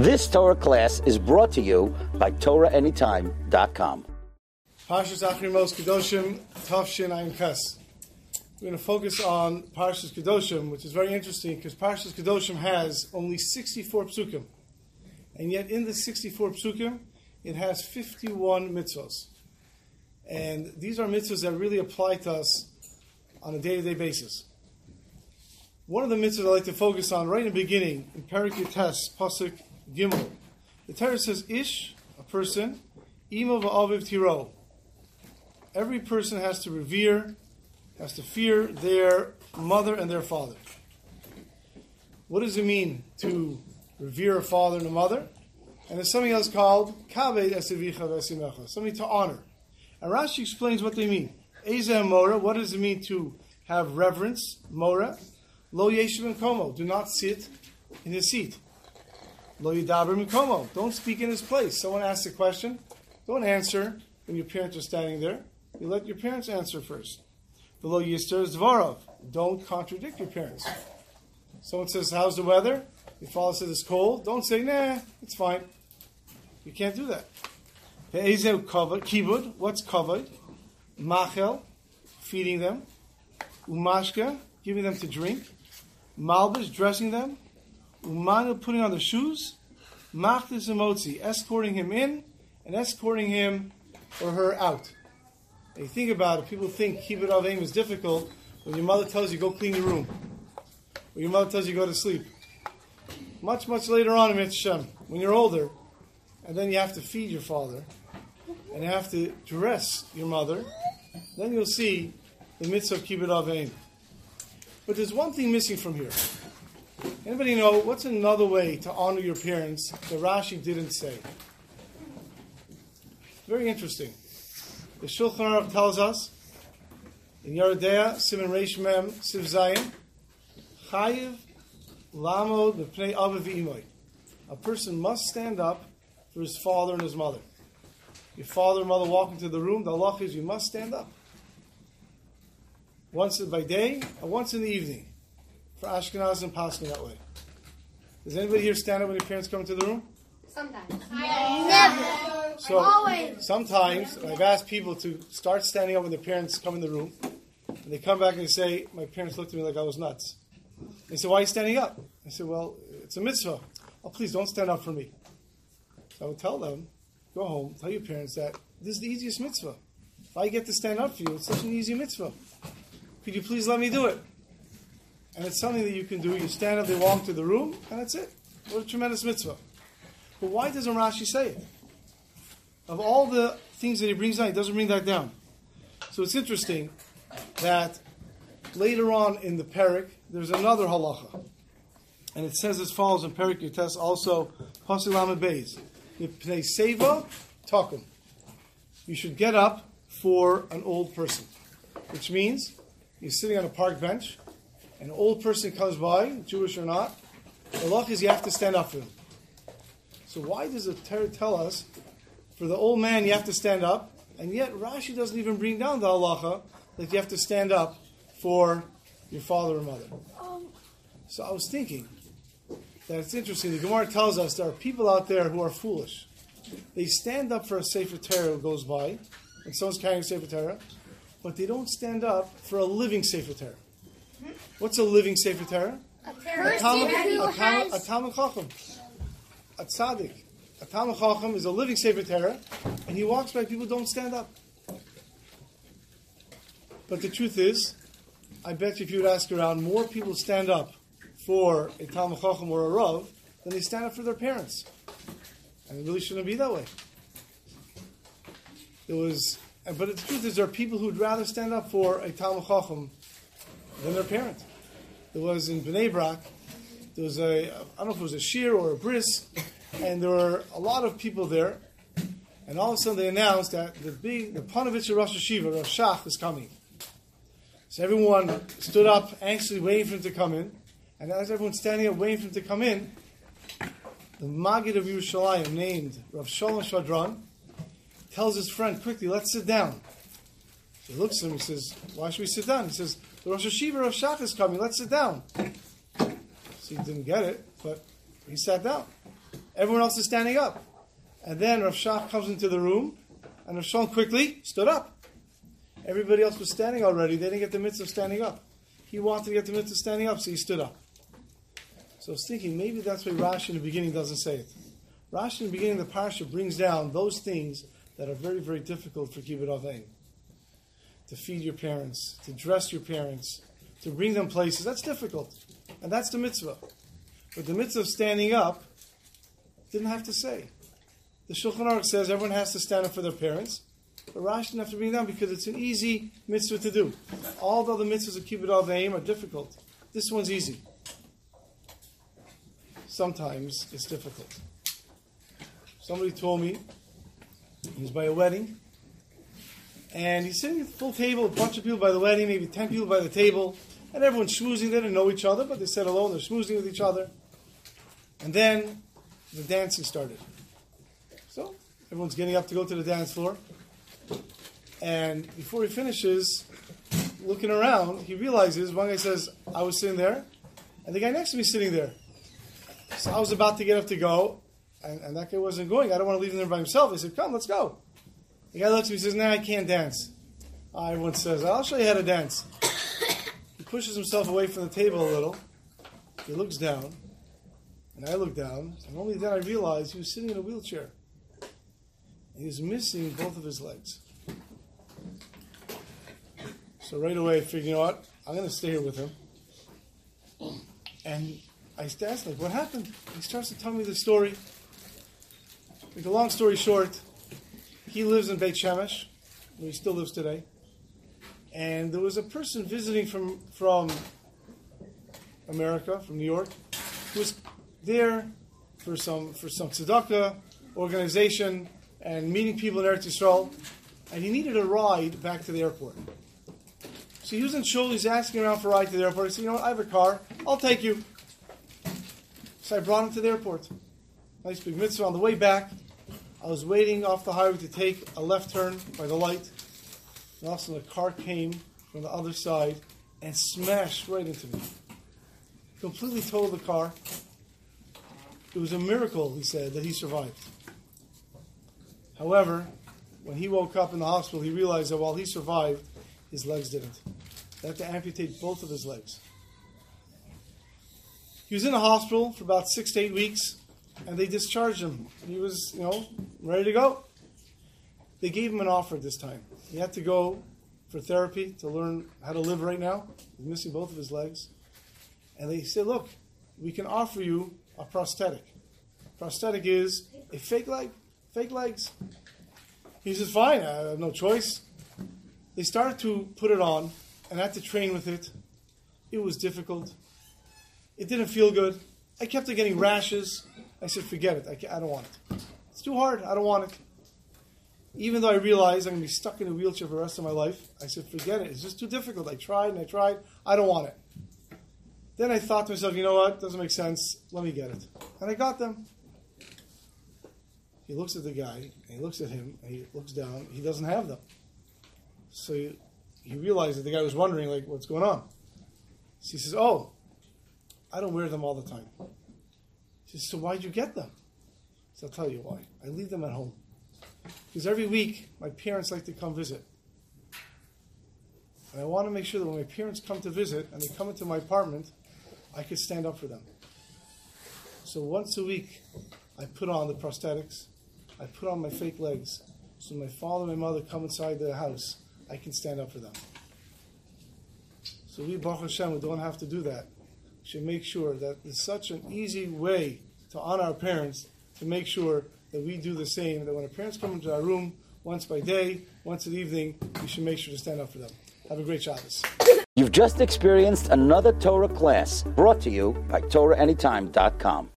This Torah class is brought to you by TorahAnytime.com. Parshas Achrimos Kedoshim Tavshin Ayin Ches. We're going to focus on Parshas Kedoshim, which is very interesting because Parshas Kedoshim has only 64 psukim. And yet in the 64 psukim, it has 51 mitzvahs. And these are mitzvahs that really apply to us on a day-to-day basis. One of the mitzvahs I'd like to focus on right in the beginning, in Perik Yates, Pasuk Gimel. The Torah says, Ish, a person, Imo va'aviv tiro. Every person has to revere, has to fear their mother and their father. What does it mean to revere a father and a mother? And there's something else called kaved esivicha vesimecha, something to honor. And Rashi explains what they mean. Eza mora, what does it mean to have reverence? Mora. Lo yeshiv komo, do not sit in his seat. Lo yidaber mikomo, don't speak in his place. Someone asks a question, don't answer when your parents are standing there. You let your parents answer first. Below yister dvarov, don't contradict your parents. Someone says, how's the weather? Your father says it's cold. Don't say, nah, it's fine. You can't do that. Kibud, what's covered? Machel, feeding them. Umashka, giving them to drink. Malbish, dressing them. Umanu, putting on the shoes. Machtis emotzi, escorting him in and escorting him or her out. And you think about it, people think Kibbud Avim is difficult when your mother tells you go clean your room. When your mother tells you go to sleep. Much, much later on in Mitzvah, when you're older, and then you have to feed your father, and you have to dress your mother, then you'll see the mitzvah of kibbud avein. But there's one thing missing from here. Anybody know what's another way to honor your parents that Rashi didn't say? Very interesting. The Shulchan Aruch tells us in Yeridea, Siman Reish Mem, Siv Zayin, Chayiv Lamod B'pnei Aviv Imoy. A person must stand up for his father and his mother. Your father and mother walk into the room, the Allah is you must stand up. Once by day and once in the evening. For Ashkenaz and Paskin that way. Does anybody here stand up when your parents come into the room? Sometimes. Never. So Always. sometimes I've asked people to start standing up when their parents come in the room, and they come back and they say, "My parents looked at me like I was nuts." They said, "Why are you standing up?" I said, "Well, it's a mitzvah. Oh, please don't stand up for me." So I would tell them, "Go home, tell your parents that this is the easiest mitzvah. If I get to stand up for you, it's such an easy mitzvah. Could you please let me do it?" And it's something that you can do. You stand up, they walk to the room, and that's it. What a tremendous mitzvah. But why doesn't Rashi say it? Of all the things that he brings down, he doesn't bring that down. So it's interesting that later on in the Perik, there's another halacha. And it says as follows in Perik Yates also, Pasilam Beis. Yipnei Seva Takum. You should get up for an old person. Which means you're sitting on a park bench, an old person comes by, Jewish or not, the halacha is you have to stand up for them. So why does the Torah tell us for the old man you have to stand up, and yet Rashi doesn't even bring down the halacha that you have to stand up for your father or mother? Um, so I was thinking that it's interesting. The Gemara tells us there are people out there who are foolish. They stand up for a Sefer Torah who goes by, and someone's carrying a Sefer Torah, but they don't stand up for a living Sefer Torah. What's a living Sefer Torah? A person who a Talmid, a has Talmid Chacham, a tzaddik. A Talmid Chacham is a living Sefer Torah, and he walks by people who don't stand up. But the truth is, I bet if you would ask around, more people stand up for a Talmid Chacham or a Rav than they stand up for their parents. And it really shouldn't be that way. There was, but the truth is, there are people who'd rather stand up for a Talmid Chacham than their parent. There was in Bnei Brak, there was a, I don't know if it was a shear or a bris, and there were a lot of people there, and all of a sudden they announced that the big, the Ponevezh Rosh Yeshiva, Rosh Shach, is coming. So everyone stood up, anxiously waiting for him to come in, and as everyone's standing up waiting for him to come in, the Maggid of Yerushalayim, named Rav Shalom Schwadron, tells his friend, quickly, let's sit down. He looks at him, he says, why should we sit down? He says, the Rosh Yeshiva Rosh Shach is coming, let's sit down. So he didn't get it, but he sat down. Everyone else is standing up. And then Rav Shach comes into the room, and Rav Shalom quickly stood up. Everybody else was standing already. They didn't get the mitzvah of standing up. He wanted to get the mitzvah of standing up, so he stood up. So I was thinking, maybe that's why Rashi in the beginning doesn't say it. Rashi in the beginning of the parsha brings down those things that are very, very difficult for kibbud avim. To feed your parents, to dress your parents, to bring them places. That's difficult. And that's the mitzvah. But the mitzvah of standing up didn't have to say. The Shulchan Aruch says everyone has to stand up for their parents. But Rashi didn't have to bring down because it's an easy mitzvah to do. All the other mitzvahs of kibbud avim are difficult. This one's easy. Sometimes it's difficult. Somebody told me he was by a wedding, and he's sitting at the full table, a bunch of people by the wedding, maybe 10 people by the table, and everyone's schmoozing. They didn't know each other, but they said hello, and they're schmoozing with each other. And then the dancing started. So everyone's getting up to go to the dance floor. And before he finishes, looking around, he realizes one guy says, I was sitting there, and the guy next to me sitting there. So I was about to get up to go, and, and that guy wasn't going. I don't want to leave him there by himself. He said, Come, let's go. The guy looks at me and says, Nah, I can't dance. Uh, everyone says, I'll show you how to dance. He pushes himself away from the table a little. He looks down, and I look down, and only then I realize he was sitting in a wheelchair. He was missing both of his legs. So right away, I figured, you know what? I'm going to stay here with him. And I asked, like, what happened? He starts to tell me the story. Make a long story short, he lives in Beit Shemesh, he still lives today. And there was a person visiting from, from America, from New York, who was there for some, for some tzedakah organization and meeting people in Eretz Yisrael. And he needed a ride back to the airport. So he was in shul, he's asking around for a ride to the airport. He said, you know what, I have a car, I'll take you. So I brought him to the airport. Nice big mitzvah. On the way back, I was waiting off the highway to take a left turn by the light. And all of a sudden, a car came from the other side and smashed right into me. Completely totaled the car. It was a miracle, he said, that he survived. However, when he woke up in the hospital, he realized that while he survived, his legs didn't. They had to amputate both of his legs. He was in the hospital for about six to eight weeks, and they discharged him. He was, you know, ready to go. They gave him an offer this time. He had to go for therapy to learn how to live right now. He's missing both of his legs. And they said, look, we can offer you a prosthetic. Prosthetic is a fake leg, fake legs. He says, fine, I have no choice. They started to put it on, and I had to train with it. It was difficult. It didn't feel good. I kept on getting rashes. I said, forget it. I, I don't want it. It's too hard. I don't want it. Even though I realized I'm going to be stuck in a wheelchair for the rest of my life, I said, forget it. It's just too difficult. I tried and I tried. I don't want it. Then I thought to myself, you know what? Doesn't make sense. Let me get it. And I got them. He looks at the guy, and he looks at him, and he looks down. He doesn't have them. So he, he realized that the guy was wondering, like, what's going on? So he says, oh, I don't wear them all the time. Says, so why'd you get them? So I'll tell you why. I leave them at home. Because every week, my parents like to come visit. And I want to make sure that when my parents come to visit and they come into my apartment, I could stand up for them. So once a week, I put on the prosthetics, I put on my fake legs, so my father and my mother come inside the house, I can stand up for them. So we, Baruch Hashem, we don't have to do that. Should make sure that it's such an easy way to honor our parents to make sure that we do the same. That when our parents come into our room once by day, once in the evening, we should make sure to stand up for them. Have a great Shabbos. You've just experienced another Torah class brought to you by TorahAnytime.com.